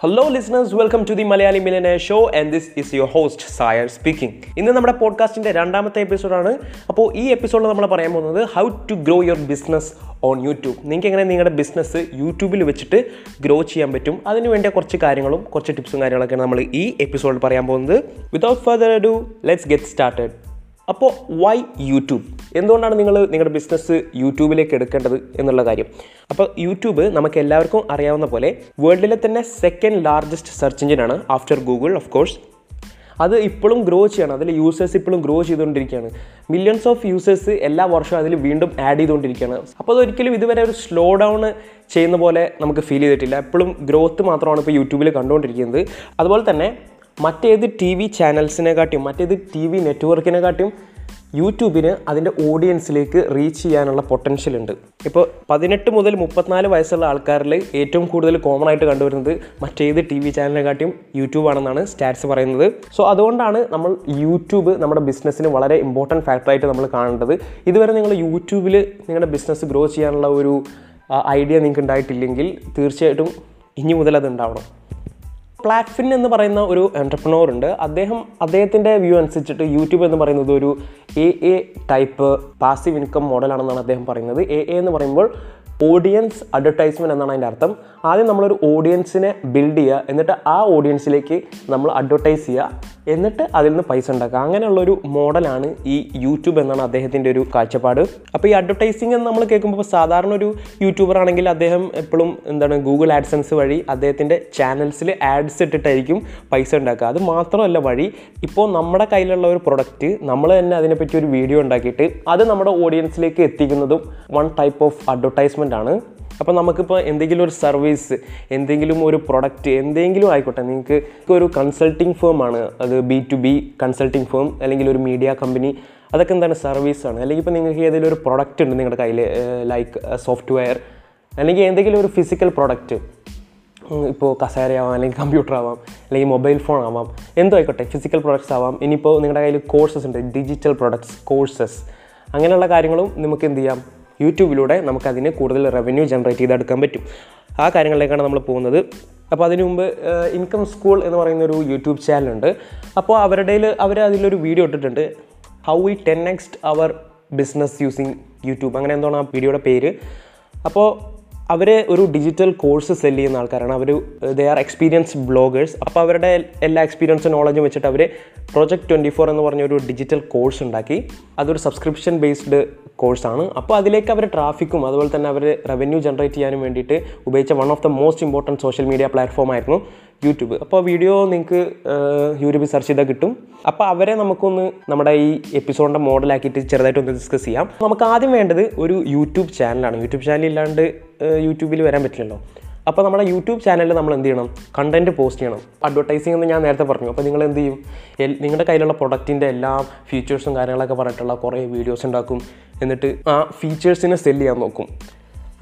Hello listeners welcome to the Malayali millionaire show and this is your host സായർ speaking ഇന്ന് നമ്മുടെ പോഡ്കാസ്റ്റിന്റെ രണ്ടാമത്തെ എപ്പിസോഡാണ് അപ്പോൾ ഈ എപ്പിസോഡിൽ നമ്മൾ പറയാൻ പോകുന്നത് how to grow your business on YouTube നിങ്ങൾക്ക് എങ്ങനെ നിങ്ങളുടെ ബിസിനസ് യൂട്യൂബിൽ വെച്ചിട്ട് ഗ്രോ ചെയ്യാൻ പറ്റും? അതിന് വേണ്ടി കുറച്ച് കാര്യങ്ങളും കുറച്ച് ടിപ്സും കാര്യങ്ങളൊക്കെയാണ് നമ്മൾ ഈ എപ്പിസോഡിൽ പറയാൻ പോകുന്നത്. Without further do let's get started അപ്പോൾ വൈ യൂട്യൂബ് എന്തുകൊണ്ടാണ് നിങ്ങൾ നിങ്ങളുടെ ബിസിനസ് യൂട്യൂബിലേക്ക് എടുക്കേണ്ടത് എന്നുള്ള കാര്യം? അപ്പോൾ യൂട്യൂബ് നമുക്ക് എല്ലാവർക്കും അറിയാവുന്ന പോലെ വേൾഡിലെ തന്നെ സെക്കൻഡ് ലാർജസ്റ്റ് സെർച്ച് എഞ്ചിനാണ് ആഫ്റ്റർ ഗൂഗിൾ ഓഫ് കോഴ്സ് അത് ഇപ്പോഴും ഗ്രോ ചെയ്യണം അതിൽ യൂസേഴ്സ് ഇപ്പോഴും ഗ്രോ ചെയ്തുകൊണ്ടിരിക്കുകയാണ്. മില്യൺസ് ഓഫ് യൂസേഴ്സ് എല്ലാ വർഷവും അതിൽ വീണ്ടും ആഡ് ചെയ്തുകൊണ്ടിരിക്കുകയാണ്. അപ്പോൾ അതൊരിക്കലും ഇതുവരെ ഒരു സ്ലോ ഡൗൺ ചെയ്യുന്ന പോലെ നമുക്ക് ഫീൽ ചെയ്തിട്ടില്ല. എപ്പോഴും ഗ്രോത്ത് മാത്രമാണ് ഇപ്പോൾ യൂട്യൂബിൽ കണ്ടുകൊണ്ടിരിക്കുന്നത്. അതുപോലെ തന്നെ മറ്റേത് ടി വി ചാനൽസിനെക്കാട്ടിയും മറ്റേത് ടി വി നെറ്റ്വർക്കിനെക്കാട്ടിയും യൂട്യൂബിന് അതിന്റെ ഓഡിയൻസിലേക്ക് റീച്ച് ചെയ്യാനുള്ള പൊട്ടൻഷ്യൽ ഉണ്ട്. ഇപ്പോൾ പതിനെട്ട് മുതൽ മുപ്പത്തിനാല് വയസ്സുള്ള ആൾക്കാരിൽ ഏറ്റവും കൂടുതൽ കോമൺ ആയിട്ട് കണ്ടുവരുന്നത് മറ്റേത് ടി വി ചാനലിനെക്കാട്ടിയും യൂട്യൂബ് ആണെന്നാണ് സ്റ്റാറ്റ്സ് പറയുന്നത്. സോ അതുകൊണ്ടാണ് നമ്മൾ യൂട്യൂബ് നമ്മുടെ ബിസിനസ്സിന് വളരെ ഇമ്പോർട്ടന്റ് ഫാക്ടറായിട്ട് നമ്മൾ കാണേണ്ടത്. ഇതുവരെ നിങ്ങൾ യൂട്യൂബിൽ നിങ്ങളുടെ ബിസിനസ് ഗ്രോ ചെയ്യാനുള്ള ഒരു ഐഡിയ നിങ്ങൾക്ക് ഉണ്ടായിട്ടില്ലെങ്കിൽ തീർച്ചയായിട്ടും ഇനി മുതൽ അത് ഉണ്ടാവണം. പ്ലാറ്റ്ഫിൻ എന്ന് പറയുന്ന ഒരു എന്റർപ്രണർ ഉണ്ട്. അദ്ദേഹം അദ്ദേഹത്തിന്റെ വ്യൂ അനുസരിച്ചിട്ട് യൂട്യൂബ് എന്ന് പറയുന്നത് ഒരു a a type passive income മോഡലാണെന്നാണ് അദ്ദേഹം പറയുന്നത്. എ എ എന്ന് പറയുമ്പോൾ ഓഡിയൻസ് അഡ്വർടൈസ്മെന്റ് എന്നാണ് അതിന്റെ അർത്ഥം. ആദ്യം നമ്മളൊരു ഓഡിയൻസിനെ ബിൽഡ് ചെയ്യുക. എന്നിട്ട് ആ ഓഡിയൻസിലേക്ക് നമ്മൾ അഡ്വർടൈസ് ചെയ്യുക. എന്നിട്ട് അതിൽ നിന്ന് പൈസ ഉണ്ടാക്കുക. അങ്ങനെയുള്ളൊരു മോഡലാണ് ഈ യൂട്യൂബ് എന്നാണ് അദ്ദേഹത്തിന്റെ ഒരു കാഴ്ചപ്പാട്. അപ്പോൾ ഈ അഡ്വർടൈസിങ് എന്ന് നമ്മൾ കേൾക്കുമ്പോൾ സാധാരണ ഒരു യൂട്യൂബർ ആണെങ്കിൽ അദ്ദേഹം എപ്പോഴും എന്താണ് ഗൂഗിൾ ആഡ്സൻസ് വഴി അദ്ദേഹത്തിന്റെ ചാനൽസിൽ ആഡ്സ് ഇട്ടിട്ടായിരിക്കും പൈസ ഉണ്ടാക്കുക. അത് മാത്രമല്ല വഴി ഇപ്പോൾ നമ്മുടെ കയ്യിലുള്ള ഒരു പ്രൊഡക്റ്റ് നമ്മൾ തന്നെ അതിനെപ്പറ്റി ഒരു വീഡിയോ ഉണ്ടാക്കിയിട്ട് അത് നമ്മുടെ ഓഡിയൻസിലേക്ക് എത്തിക്കുന്നതും വൺ ടൈപ്പ് ഓഫ് അഡ്വർടൈസ്മെന്റ് ആണ്. അപ്പോൾ നമുക്കിപ്പോൾ എന്തെങ്കിലും ഒരു സർവീസ് എന്തെങ്കിലും ഒരു പ്രൊഡക്റ്റ് എന്തെങ്കിലും ആയിക്കോട്ടെ നിങ്ങൾക്ക് ഒരു കൺസൾട്ടിങ് ഫേം ആണ്. അത് B to B consulting firm അല്ലെങ്കിൽ ഒരു മീഡിയ കമ്പനി അതൊക്കെ എന്താണ് സർവീസാണ് അല്ലെങ്കിൽ ഇപ്പോൾ നിങ്ങൾക്ക് ഏതെങ്കിലും ഒരു പ്രൊഡക്റ്റ് ഉണ്ട് നിങ്ങളുടെ കയ്യിൽ ലൈക്ക് സോഫ്റ്റ്വെയർ അല്ലെങ്കിൽ എന്തെങ്കിലും ഒരു ഫിസിക്കൽ പ്രൊഡക്റ്റ് ഇപ്പോൾ കസേരയാവാം അല്ലെങ്കിൽ കമ്പ്യൂട്ടർ ആവാം അല്ലെങ്കിൽ മൊബൈൽ ഫോൺ ആവാം. എന്തോ ആയിക്കോട്ടെ ഫിസിക്കൽ പ്രൊഡക്ട്സ് ആവാം. ഇനിയിപ്പോൾ നിങ്ങളുടെ കയ്യിൽ കോഴ്സസ് ഉണ്ട്. ഡിജിറ്റൽ പ്രൊഡക്ട്സ് കോഴ്സസ് അങ്ങനെയുള്ള കാര്യങ്ങളും നമുക്ക് എന്ത് ചെയ്യാം? യൂട്യൂബിലൂടെ നമുക്കതിന് കൂടുതൽ റവന്യൂ ജനറേറ്റ് ചെയ്തെടുക്കാൻ പറ്റും. ആ കാര്യങ്ങളിലേക്കാണ് നമ്മൾ പോകുന്നത്. അപ്പോൾ അതിനു മുമ്പ് ഇൻകം സ്കൂൾ എന്ന് പറയുന്ന ഒരു യൂട്യൂബ് ചാനലുണ്ട് അപ്പോൾ അവരുടെ അവർ അതിലൊരു വീഡിയോ ഇട്ടിട്ടുണ്ട്. How we ten next our business using YouTube അങ്ങനെ എന്താണ് ആ വീഡിയോയുടെ പേര്. അപ്പോൾ അവർ ഒരു ഡിജിറ്റൽ കോഴ്സ് സെൽ ചെയ്യുന്ന ആൾക്കാരാണ്. അവർ ദേ ആർ എക്സ്പീരിയൻസ് ബ്ലോഗേഴ്സ് അപ്പോൾ അവരുടെ എല്ലാ എക്സ്പീരിയൻസും നോളജും വെച്ചിട്ട് അവർ പ്രൊജക്ട് ട്വന്റി ഫോർ എന്ന് പറഞ്ഞൊരു ഡിജിറ്റൽ കോഴ്സ് ഉണ്ടാക്കി. അതൊരു സബ്സ്ക്രിപ്ഷൻ ബേസ്ഡ് കോഴ്സാണ് അപ്പോൾ അതിലേക്ക് അവർ ട്രാഫിക്കും അതുപോലെ തന്നെ അവർ റവന്യൂ ജനറേറ്റ് ചെയ്യാനും വേണ്ടിയിട്ട് ഉപയോഗിച്ച one of the most important social media platform ആയിരുന്നു യൂട്യൂബ്. അപ്പോൾ വീഡിയോ നിങ്ങൾക്ക് യൂട്യൂബിൽ സെർച്ച് ചെയ്താൽ കിട്ടും. അപ്പോൾ അവരെ നമുക്കൊന്ന് നമ്മുടെ ഈ എപ്പിസോഡിന്റെ മോഡലാക്കിയിട്ട് ചെറുതായിട്ടൊന്ന് ഡിസ്കസ് ചെയ്യാം. നമുക്ക് ആദ്യം വേണ്ടത് ഒരു യൂട്യൂബ് ചാനലാണ് യൂട്യൂബ് ചാനൽ ഇല്ലാണ്ട് യൂട്യൂബിൽ വരാൻ പറ്റില്ലല്ലോ. അപ്പോൾ നമ്മുടെ യൂട്യൂബ് ചാനലിൽ നമ്മൾ എന്ത് ചെയ്യണം? കണ്ടന്റ് പോസ്റ്റ് ചെയ്യണം. അഡ്വർടൈസിംഗ് എന്ന് ഞാൻ നേരത്തെ പറഞ്ഞു. അപ്പോൾ നിങ്ങൾ എന്ത് ചെയ്യും? നിങ്ങളുടെ കയ്യിലുള്ള പ്രൊഡക്റ്റിന്റെ എല്ലാ ഫീച്ചേഴ്സും കാര്യങ്ങളൊക്കെ പറഞ്ഞിട്ടുള്ള കുറേ വീഡിയോസ് ഉണ്ടാക്കും. എന്നിട്ട് ആ ഫീച്ചേഴ്സിനെ സെൽ ചെയ്യാൻ നോക്കും.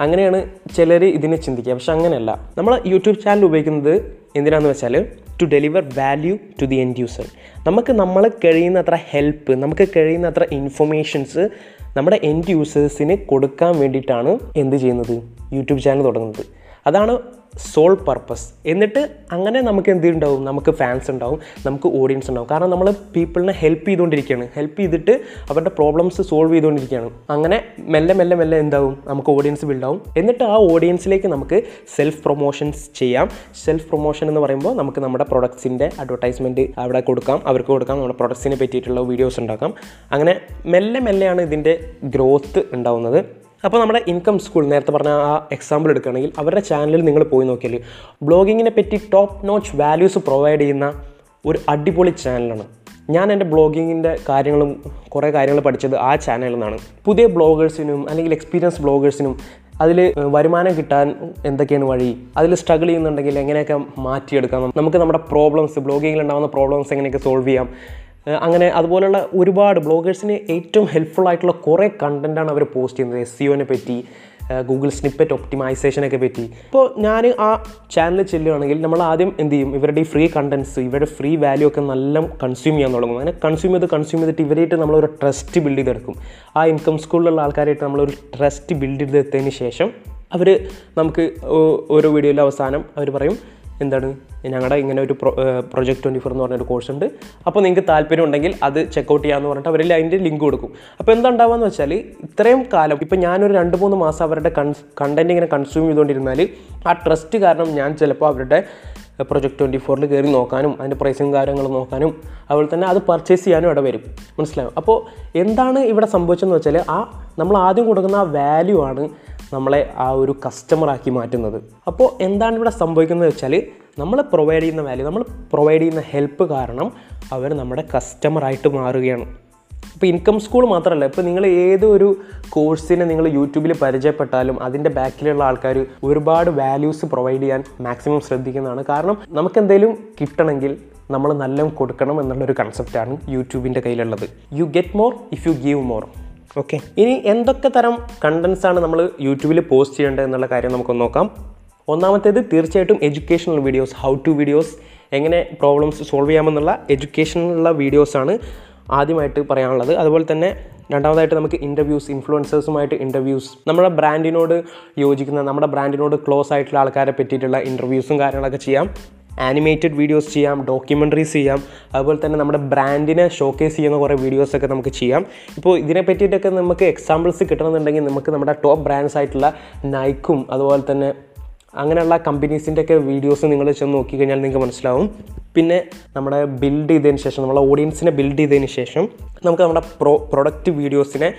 അങ്ങനെയാണ് ചിലർ ഇതിനെ ചിന്തിക്കുക. പക്ഷെ അങ്ങനെയല്ല. നമ്മൾ യൂട്യൂബ് ചാനൽ ഉപയോഗിക്കുന്നത് എന്തിനാന്ന് വെച്ചാൽ to deliver value to the end user നമുക്ക് നമ്മൾ കഴിയുന്നത്ര ഹെൽപ്പ് നമുക്ക് കഴിയുന്നത്ര ഇൻഫർമേഷൻസ് നമ്മുടെ എൻഡ് യൂസേഴ്സിന് കൊടുക്കാൻ വേണ്ടിയിട്ടാണ് എന്ത് ചെയ്യുന്നത്? യൂട്യൂബ് ചാനൽ തുടങ്ങുന്നത്. അതാണ് സോൾ പർപ്പസ് എന്നിട്ട് അങ്ങനെ നമുക്ക് എന്ത് ഉണ്ടാവും നമുക്ക് ഫാൻസ് ഉണ്ടാവും നമുക്ക് ഓഡിയൻസ് ഉണ്ടാവും. കാരണം നമ്മൾ പീപ്പിളിനെ ഹെൽപ്പ് ചെയ്തുകൊണ്ടിരിക്കുകയാണ്. ഹെൽപ്പ് ചെയ്തിട്ട് അവരുടെ പ്രോബ്ലംസ് സോൾവ് ചെയ്തുകൊണ്ടിരിക്കുകയാണ്. അങ്ങനെ മെല്ലെ മെല്ലെ മെല്ലെ എന്താവും? നമുക്ക് ഓഡിയൻസ് ബിൽഡാവും എന്നിട്ട് ആ ഓഡിയൻസിലേക്ക് നമുക്ക് സെൽഫ് പ്രൊമോഷൻസ് ചെയ്യാം. സെൽഫ് പ്രൊമോഷൻ എന്ന് പറയുമ്പോൾ നമുക്ക് നമ്മുടെ പ്രൊഡക്ട്സിന്റെ അഡ്വർടൈസ്മെന്റ് അവിടെ കൊടുക്കാം. അവർക്ക് കൊടുക്കാം. നമ്മുടെ പ്രൊഡക്ട്സിനെ പറ്റിയിട്ടുള്ള വീഡിയോസ് ഉണ്ടാക്കാം. അങ്ങനെ മെല്ലെ മെല്ലെയാണ് ഇതിന്റെ ഗ്രോത്ത് ഉണ്ടാവുന്നത്. അപ്പോൾ നമ്മുടെ ഇൻകം സ്കൂൾ നേരത്തെ പറഞ്ഞ ആ എക്സാമ്പിൾ എടുക്കുകയാണെങ്കിൽ അവരുടെ ചാനലിൽ നിങ്ങൾ പോയി നോക്കിയാൽ ബ്ലോഗിങ്ങിനെ പറ്റി ടോപ്പ് നോച്ച് വാല്യൂസ് പ്രൊവൈഡ് ചെയ്യുന്ന ഒരു അടിപൊളി ചാനലാണ് ഞാൻ എന്റെ ബ്ലോഗിങ്ങിന്റെ കാര്യങ്ങളും കുറേ കാര്യങ്ങൾ പഠിച്ചത് ആ ചാനലിൽ നിന്നാണ് പുതിയ ബ്ലോഗേഴ്സിനും അല്ലെങ്കിൽ എക്സ്പീരിയൻസ് ബ്ലോഗേഴ്സിനും അതിൽ വരുമാനം കിട്ടാൻ എന്തൊക്കെയാണ് വഴി? അതിൽ സ്ട്രഗിൾ ചെയ്യുന്നുണ്ടെങ്കിൽ എങ്ങനെയൊക്കെ മാറ്റിയെടുക്കാം? നമുക്ക് നമ്മുടെ പ്രോബ്ലംസ് ബ്ലോഗിങ്ങിൽ ഉണ്ടാകുന്ന പ്രോബ്ലംസ് എങ്ങനെയൊക്കെ സോൾവ് ചെയ്യാം? അങ്ങനെ അതുപോലെയുള്ള ഒരുപാട് ബ്ലോഗേഴ്സിന് ഏറ്റവും ഹെൽപ്ഫുൾ ആയിട്ടുള്ള കുറേ കണ്ടന്റാണ് അവർ പോസ്റ്റ് ചെയ്യുന്നത്. എസ് സിഒനെ പറ്റി ഗൂഗിൾ സ്നിപ്പറ്റ് ഒപ്റ്റിമൈസേഷനൊക്കെ പറ്റി. ഇപ്പോൾ ഞാൻ ആ ചാനൽ ചെല്ലുകയാണെങ്കിൽ നമ്മൾ ആദ്യം എന്ത് ചെയ്യും? ഇവരുടെ ഈ ഫ്രീ കണ്ടൻസ് ഇവരുടെ ഫ്രീ വാല്യൂ ഒക്കെ നല്ല കൺസ്യൂം ചെയ്യാൻ തുടങ്ങും. അങ്ങനെ കൺസ്യൂം ചെയ്ത് കൺസ്യൂം ചെയ്തിട്ട് ഇവരായിട്ട് നമ്മളൊരു ട്രസ്റ്റ് ബിൽഡ് ചെയ്തെടുക്കും. ആ ഇൻകം സ്കൂളിലുള്ള ആൾക്കാരായിട്ട് നമ്മളൊരു ട്രസ്റ്റ് ബിൽഡ് ചെയ്തെടുത്തതിന് ശേഷം അവർ നമുക്ക് ഓരോ വീഡിയോയിലെ അവസാനം അവർ പറയും എന്താണ്? ഞങ്ങളുടെ ഇങ്ങനെ ഒരു പ്രൊ പ്രൊജക്ട് ട്വന്റി ഫോർ എന്ന് പറഞ്ഞൊരു കോഴ്സ് ഉണ്ട്. അപ്പോൾ നിങ്ങൾക്ക് താല്പര്യം ഉണ്ടെങ്കിൽ അത് ചെക്കൗട്ട് ചെയ്യാമെന്ന് പറഞ്ഞിട്ട് അവരിൽ അതിന്റെ ലിങ്ക് കൊടുക്കും. അപ്പോൾ എന്താ ഉണ്ടാവുകയെന്ന് വെച്ചാൽ ഇത്രയും കാലം ഇപ്പോൾ ഞാനൊരു രണ്ട് മൂന്ന് മാസം അവരുടെ കൺസ് കണ്ടന്റ് ഇങ്ങനെ കൺസ്യൂം ചെയ്തുകൊണ്ടിരുന്നാൽ ആ ട്രസ്റ്റ് കാരണം ഞാൻ ചിലപ്പോൾ അവരുടെ പ്രൊജക്ട് ട്വന്റി ഫോറിൽ കയറി നോക്കാനും അതിന്റെ പ്രൈസും കാര്യങ്ങളും നോക്കാനും അതുപോലെ തന്നെ അത് പർച്ചേസ് ചെയ്യാനും ഇട വരും. മനസ്സിലാവും അപ്പോൾ എന്താണ് ഇവിടെ സംഭവിച്ചതെന്ന് വെച്ചാൽ ആ നമ്മൾ ആദ്യം കൊടുക്കുന്ന ആ വാല്യൂ ആണ് നമ്മളെ ആ ഒരു കസ്റ്റമറാക്കി മാറ്റുന്നത്. അപ്പോൾ എന്താണ് ഇവിടെ സംഭവിക്കുന്നത് വെച്ചാൽ നമ്മൾ പ്രൊവൈഡ് ചെയ്യുന്ന വാല്യൂ നമ്മൾ പ്രൊവൈഡ് ചെയ്യുന്ന ഹെൽപ്പ് കാരണം അവർ നമ്മുടെ കസ്റ്റമറായിട്ട് മാറുകയാണ്. ഇപ്പോൾ ഇൻകം സ്കൂൾ മാത്രമല്ല ഇപ്പോൾ നിങ്ങൾ ഏതൊരു കോഴ്സിനെ നിങ്ങൾ യൂട്യൂബിൽ പരിചയപ്പെട്ടാലും അതിന്റെ ബാക്കിലുള്ള ആൾക്കാർ ഒരുപാട് വാല്യൂസ് പ്രൊവൈഡ് ചെയ്യാൻ മാക്സിമം ശ്രദ്ധിക്കുന്നതാണ്. കാരണം നമുക്ക് എന്തെങ്കിലും കിട്ടണമെങ്കിൽ നമ്മൾ നല്ല കൊടുക്കണം എന്നുള്ളൊരു കൺസെപ്റ്റാണ് യൂട്യൂബിന്റെ കയ്യിലുള്ളത്. You get more if you give more okay ഇനി എന്തൊക്കെ തരം കണ്ടൻസ് ആണ് നമ്മൾ യൂട്യൂബിൽ പോസ്റ്റ് ചെയ്യേണ്ടത് എന്നുള്ള കാര്യം നമുക്കൊന്ന് നോക്കാം. ഒന്നാമത്തേത് തീർച്ചയായിട്ടും educational videos how to videos എങ്ങനെ പ്രോബ്ലംസ് സോൾവ് ചെയ്യാമെന്നുള്ള എഡ്യൂക്കേഷനുള്ള വീഡിയോസാണ് ആദ്യമായിട്ട് പറയാനുള്ളത്. അതുപോലെ തന്നെ രണ്ടാമതായിട്ട് നമുക്ക് ഇന്റർവ്യൂസ് ഇൻഫ്ലുവൻസേഴ്സുമായിട്ട് ഇന്റർവ്യൂസ് നമ്മുടെ ബ്രാൻഡിനോട് യോജിക്കുന്ന നമ്മുടെ ബ്രാൻഡിനോട് ക്ലോസ് ആയിട്ടുള്ള ആൾക്കാരെ പറ്റിയിട്ടുള്ള ഇന്റർവ്യൂസും കാര്യങ്ങളൊക്കെ ചെയ്യാം. ആനിമേറ്റഡ് വീഡിയോസ് ചെയ്യാം ഡോക്യുമെന്ററീസ് ചെയ്യാം അതുപോലെ തന്നെ നമ്മുടെ ബ്രാൻഡിനെ ഷോക്കേസ് ചെയ്യുന്ന കുറേ വീഡിയോസൊക്കെ നമുക്ക് ചെയ്യാം. ഇപ്പോൾ ഇതിനെ പറ്റിയിട്ടൊക്കെ നമുക്ക് എക്സാമ്പിൾസ് കിട്ടണമെന്നുണ്ടെങ്കിൽ നമുക്ക് നമ്മുടെ ടോപ്പ് ബ്രാൻഡ്സ് ആയിട്ടുള്ള നൈക്കും അതുപോലെ തന്നെ അങ്ങനെയുള്ള കമ്പനീസിന്റെയൊക്കെ വീഡിയോസ് നിങ്ങൾ ചെന്ന് നോക്കിക്കഴിഞ്ഞാൽ നിങ്ങൾക്ക് മനസ്സിലാവും. പിന്നെ നമ്മുടെ ബിൽഡ് ചെയ്തതിന് ശേഷം നമ്മളെ ഓഡിയൻസിനെ ബിൽഡ് ചെയ്തതിന് ശേഷം നമുക്ക് നമ്മുടെ പ്രോ പ്രൊഡക്റ്റ് വീഡിയോസിനെ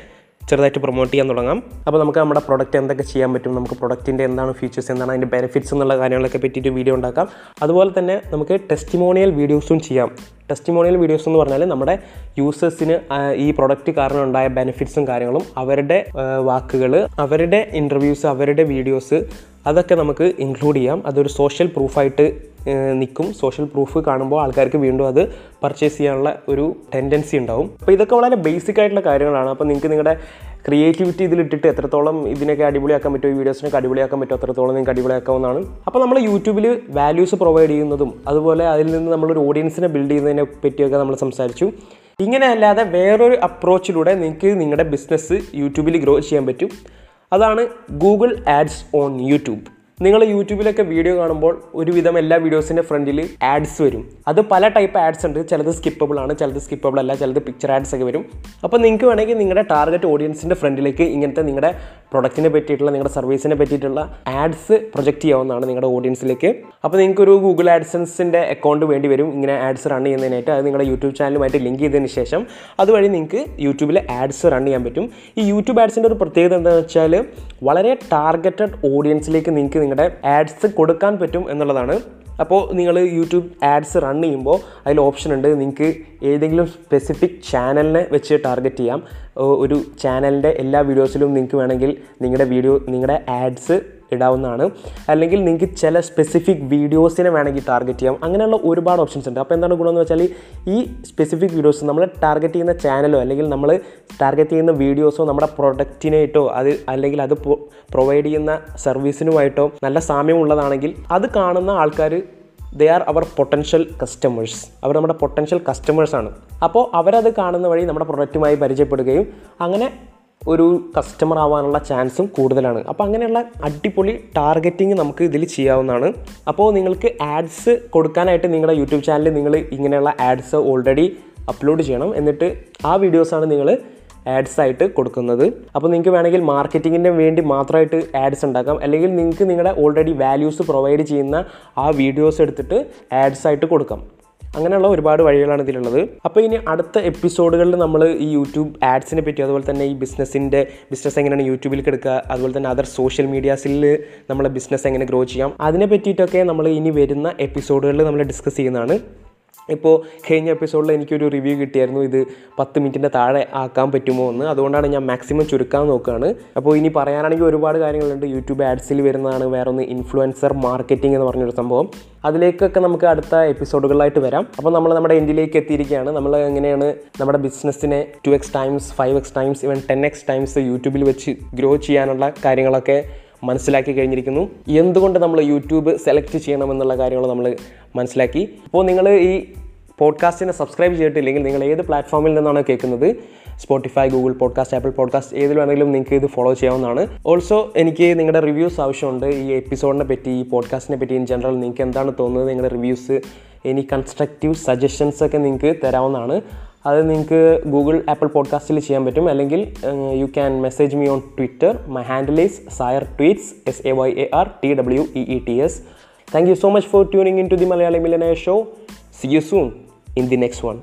ചെറുതായിട്ട് പ്രൊമോട്ട് ചെയ്യാൻ തുടങ്ങാം. അപ്പോൾ നമുക്ക് നമ്മുടെ പ്രൊഡക്റ്റ് എന്തൊക്കെ ചെയ്യാൻ പറ്റും നമുക്ക് പ്രൊഡക്റ്റിന്റെ എന്താണ് ഫീച്ചേഴ്സ് എന്താണ് അതിന്റെ ബെനിഫിറ്റ്സ് എന്നുള്ള കാര്യങ്ങളൊക്കെ പറ്റിയിട്ട് വീഡിയോ ഉണ്ടാക്കാം. അതുപോലെ തന്നെ നമുക്ക് ടെസ്റ്റിമോണിയൽ വീഡിയോസും ചെയ്യാം. ടെസ്റ്റിമോണിയൽ വീഡിയോസ് എന്ന് പറഞ്ഞാൽ നമ്മുടെ യൂസേഴ്സിന് ഈ പ്രൊഡക്റ്റ് കാരണം ഉണ്ടായ ബെനിഫിറ്റ്സും കാര്യങ്ങളും അവരുടെ വാക്കുകൾ അവരുടെ ഇന്റർവ്യൂസ് അവരുടെ വീഡിയോസ് അതൊക്കെ നമുക്ക് ഇൻക്ലൂഡ് ചെയ്യാം. അതൊരു സോഷ്യൽ പ്രൂഫായിട്ട് നിൽക്കും. സോഷ്യൽ പ്രൂഫ് കാണുമ്പോൾ ആൾക്കാർക്ക് വീണ്ടും അത് പർച്ചേസ് ചെയ്യാനുള്ള ഒരു ടെൻഡൻസി ഉണ്ടാവും. അപ്പോൾ ഇതൊക്കെ വളരെ ബേസിക് ആയിട്ടുള്ള കാര്യങ്ങളാണ്. അപ്പോൾ നിങ്ങൾക്ക് നിങ്ങളുടെ ക്രിയേറ്റിവിറ്റി ഇതിലിട്ടിട്ട് എത്രത്തോളം ഇതിനൊക്കെ അടിപൊളിയാക്കാൻ പറ്റുമോ ഈ വീഡിയോസിനൊക്കെ അടിപൊളിയാക്കാൻ പറ്റുമോ അത്രത്തോളം നിങ്ങൾക്ക് അടിപൊളിയാക്കാവുന്നതാണ്. അപ്പോൾ നമ്മൾ യൂട്യൂബിൽ വാല്യൂസ് പ്രൊവൈഡ് ചെയ്യുന്നതും അതുപോലെ അതിൽ നിന്ന് നമ്മളൊരു ഓഡിയൻസിനെ ബിൽഡ് ചെയ്യുന്നതിനെ പറ്റിയൊക്കെ നമ്മൾ സംസാരിച്ചു. ഇങ്ങനെ അല്ലാതെ വേറൊരു അപ്രോച്ചിലൂടെ നിങ്ങൾക്ക് നിങ്ങളുടെ ബിസിനസ് യൂട്യൂബിൽ ഗ്രോ ചെയ്യാൻ പറ്റും. അതാണ് ഗൂഗിൾ ആഡ്സ് ഓൺ യൂട്യൂബ് നിങ്ങൾ യൂട്യൂബിലൊക്കെ വീഡിയോ കാണുമ്പോൾ ഒരുവിധം എല്ലാ വീഡിയോസിന്റെ ഫ്രണ്ടിൽ ആഡ്സ് വരും. അത് പല ടൈപ്പ് ആഡ്സ് ഉണ്ട്. ചിലത് സ്കിപ്പബിൾ ആണ് ചിലത് സ്കിപ്പബിൾ അല്ല ചിലത് പിക്ചർ ആഡ്സ് ഒക്കെ വരും. അപ്പോൾ നിങ്ങൾക്ക് വേണമെങ്കിൽ നിങ്ങളുടെ ടാർഗറ്റ് ഓഡിയൻസിന്റെ ഫ്രണ്ടിലേക്ക് ഇങ്ങനത്തെ നിങ്ങളുടെ പ്രൊഡക്റ്റിനെ പറ്റിയിട്ടുള്ള നിങ്ങളുടെ സർവീസിനെ പറ്റിയിട്ടുള്ള ആഡ്സ് പ്രൊജക്റ്റ് ചെയ്യാവുന്നതാണ് നിങ്ങളുടെ ഓഡിയൻസിലേക്ക് അപ്പോൾ നിങ്ങൾക്ക് ഒരു ഗൂഗിൾ ആഡ്സൻസിന്റെ അക്കൗണ്ട് വേണ്ടി വരും. ഇങ്ങനെ ആഡ്സ് റൺ ചെയ്യുന്നതിനായിട്ട്. അത് നിങ്ങളുടെ യൂട്യൂബ് ചാനലുമായിട്ട് ലിങ്ക് ചെയ്തതിന് ശേഷം അതുവഴി നിങ്ങൾക്ക് യൂട്യൂബിൽ ആഡ്സ് റൺ ചെയ്യാൻ പറ്റും. ഈ യൂട്യൂബ് ആഡ്സിന്റെ ഒരു പ്രത്യേകത എന്താണെന്ന് വെച്ചാൽ വളരെ ടാർഗറ്റഡ് ഓഡിയൻസിലേക്ക് നിങ്ങൾക്ക് നിങ്ങളുടെ ആഡ്സ് കൊടുക്കാൻ പറ്റും എന്നുള്ളതാണ്. അപ്പോൾ നിങ്ങൾ യൂട്യൂബ് ആഡ്സ് റൺ ചെയ്യുമ്പോൾ അതിൽ ഓപ്ഷൻ ഉണ്ട്. നിങ്ങൾക്ക് ഏതെങ്കിലും സ്പെസിഫിക് ചാനലിനെ വെച്ച് ടാർഗറ്റ് ചെയ്യാം. ഒരു ചാനലിന്റെ എല്ലാ വീഡിയോസിലും നിങ്ങൾക്ക് വേണമെങ്കിൽ നിങ്ങളുടെ വീഡിയോ നിങ്ങളുടെ ആഡ്സ് ഇടാവുന്നതാണ്. അല്ലെങ്കിൽ നിങ്ങൾക്ക് ചില സ്പെസിഫിക് വീഡിയോസിനെ വേണമെങ്കിൽ ടാർഗറ്റ് ചെയ്യാം. അങ്ങനെയുള്ള ഒരുപാട് ഓപ്ഷൻസ് ഉണ്ട്. അപ്പോൾ എന്താണ് ഗുണമെന്ന് വെച്ചാൽ ഈ സ്പെസിഫിക് വീഡിയോസ് നമ്മൾ ടാർഗറ്റ് ചെയ്യുന്ന ചാനലോ അല്ലെങ്കിൽ നമ്മൾ ടാർഗറ്റ് ചെയ്യുന്ന വീഡിയോസോ നമ്മുടെ പ്രൊഡക്റ്റിനായിട്ടോ അത് അല്ലെങ്കിൽ അത് പ്രൊവൈഡ് ചെയ്യുന്ന സർവീസിനുമായിട്ടോ നല്ല സാമ്യമുള്ളതാണെങ്കിൽ അത് കാണുന്ന ആൾക്കാർ ദേ ആർ അവർ പൊട്ടൻഷ്യൽ കസ്റ്റമേഴ്സ് അവർ നമ്മുടെ പൊട്ടൻഷ്യൽ കസ്റ്റമേഴ്സാണ് അപ്പോൾ അവരത് കാണുന്ന വഴി നമ്മുടെ പ്രൊഡക്റ്റുമായി പരിചയപ്പെടുകയും അങ്ങനെ ഒരു കസ്റ്റമർ ആവാനുള്ള ചാൻസും കൂടുതലാണ്. അപ്പോൾ അങ്ങനെയുള്ള അടിപൊളി ടാർഗറ്റിംഗ് നമുക്ക് ഇതിൽ ചെയ്യാവുന്നതാണ്. അപ്പോൾ നിങ്ങൾക്ക് ആഡ്സ് കൊടുക്കാനായിട്ട് നിങ്ങളുടെ യൂട്യൂബ് ചാനലിൽ നിങ്ങൾ ഇങ്ങനെയുള്ള ആഡ്സ് ഓൾറെഡി അപ്ലോഡ് ചെയ്യണം. എന്നിട്ട് ആ വീഡിയോസാണ് നിങ്ങൾ ആഡ്സ് ആയിട്ട് കൊടുക്കുന്നത്. അപ്പോൾ നിങ്ങൾക്ക് വേണമെങ്കിൽ മാർക്കറ്റിങ്ങിന് വേണ്ടി മാത്രമായിട്ട് ആഡ്സ് ഉണ്ടാക്കാം. അല്ലെങ്കിൽ നിങ്ങൾക്ക് നിങ്ങളുടെ ഓൾറെഡി വാല്യൂസ് പ്രൊവൈഡ് ചെയ്യുന്ന ആ വീഡിയോസ് എടുത്തിട്ട് ആഡ്സ് ആയിട്ട് കൊടുക്കാം. അങ്ങനെയുള്ള ഒരുപാട് വഴികളാണ് ഇതിലുള്ളത്. അപ്പോൾ ഇനി അടുത്ത എപ്പിസോഡുകളിൽ നമ്മൾ ഈ യൂട്യൂബ് ആഡ്സിനെ പറ്റി അതുപോലെ തന്നെ ഈ ബിസിനസ്സിന്റെ ബിസിനസ് എങ്ങനെയാണ് യൂട്യൂബിൽ എടുക്കുക അതുപോലെ തന്നെ അതർ സോഷ്യൽ മീഡിയാസിൽ നമ്മളെ ബിസിനസ് എങ്ങനെ ഗ്രോ ചെയ്യാം അതിനെ പറ്റിയിട്ടൊക്കെ നമ്മൾ ഇനി വരുന്ന എപ്പിസോഡുകളിൽ നമ്മൾ ഡിസ്കസ് ചെയ്യുന്നതാണ്. ഇപ്പോൾ കഴിഞ്ഞ എപ്പിസോഡിൽ എനിക്കൊരു റിവ്യൂ കിട്ടിയായിരുന്നു. ഇത് പത്ത് മിനിറ്റിന്റെ താഴെ ആക്കാൻ പറ്റുമോ എന്ന്. അതുകൊണ്ടാണ് ഞാൻ മാക്സിമം ചുരുക്കാൻ നോക്കുകയാണ് അപ്പോൾ ഇനി പറയാനാണെങ്കിൽ ഒരുപാട് കാര്യങ്ങളുണ്ട്. യൂട്യൂബ് ആഡ്സിൽ വരുന്നതാണ് വേറെ ഒന്ന് ഇൻഫ്ലുവൻസർ മാർക്കറ്റിംഗ് എന്ന് പറഞ്ഞൊരു സംഭവം. അതിലേക്കൊക്കെ നമുക്ക് അടുത്ത എപ്പിസോഡുകളായിട്ട് വരാം. അപ്പോൾ നമ്മൾ നമ്മുടെ എൻഡിലേക്ക് എത്തിയിരിക്കുകയാണ്. നമ്മൾ എങ്ങനെയാണ് നമ്മുടെ ബിസിനസ്സിനെ two X times five X times even ten X times യൂട്യൂബിൽ വെച്ച് ഗ്രോ ചെയ്യാനുള്ള കാര്യങ്ങളൊക്കെ മനസ്സിലാക്കി കഴിഞ്ഞിരിക്കുന്നു. എന്തുകൊണ്ട് നമ്മൾ യൂട്യൂബ് സെലക്ട് ചെയ്യണമെന്നുള്ള കാര്യങ്ങൾ നമ്മൾ മനസ്സിലാക്കി. അപ്പോൾ നിങ്ങൾ ഈ പോഡ്കാസ്റ്റിനെ സബ്സ്ക്രൈബ് ചെയ്തിട്ടില്ലെങ്കിൽ നിങ്ങൾ ഏത് പ്ലാറ്റ്ഫോമിൽ നിന്നാണ് കേൾക്കുന്നത്? Spotify Google podcast Apple podcast ഏതിൽ വേണമെങ്കിലും നിങ്ങൾക്ക് ഇത് ഫോളോ ചെയ്യാവുന്നതാണ്. ഓൾസോ എനിക്ക് നിങ്ങളുടെ റിവ്യൂസ് ആവശ്യമുണ്ട്. ഈ എപ്പിസോഡിനെ പറ്റി ഈ പോഡ്കാസ്റ്റിനെ പറ്റി ഇൻ ജനറൽ നിങ്ങൾക്ക് എന്താണ് തോന്നുന്നത്? നിങ്ങളുടെ റിവ്യൂസ് ഇനി കൺസ്ട്രക്റ്റീവ് സജഷൻസ് ഒക്കെ നിങ്ങൾക്ക് തരാവുന്നതാണ്. അത് നിങ്ങൾക്ക് ഗൂഗിൾ ആപ്പിൾ പോഡ്കാസ്റ്റിൽ ചെയ്യാൻ പറ്റും. അല്ലെങ്കിൽ you can message me on Twitter my handle is Sayar tweets S A Y A R T W E E T S thank you so much for tuning in to the Malayali millionaire show see you soon in the next one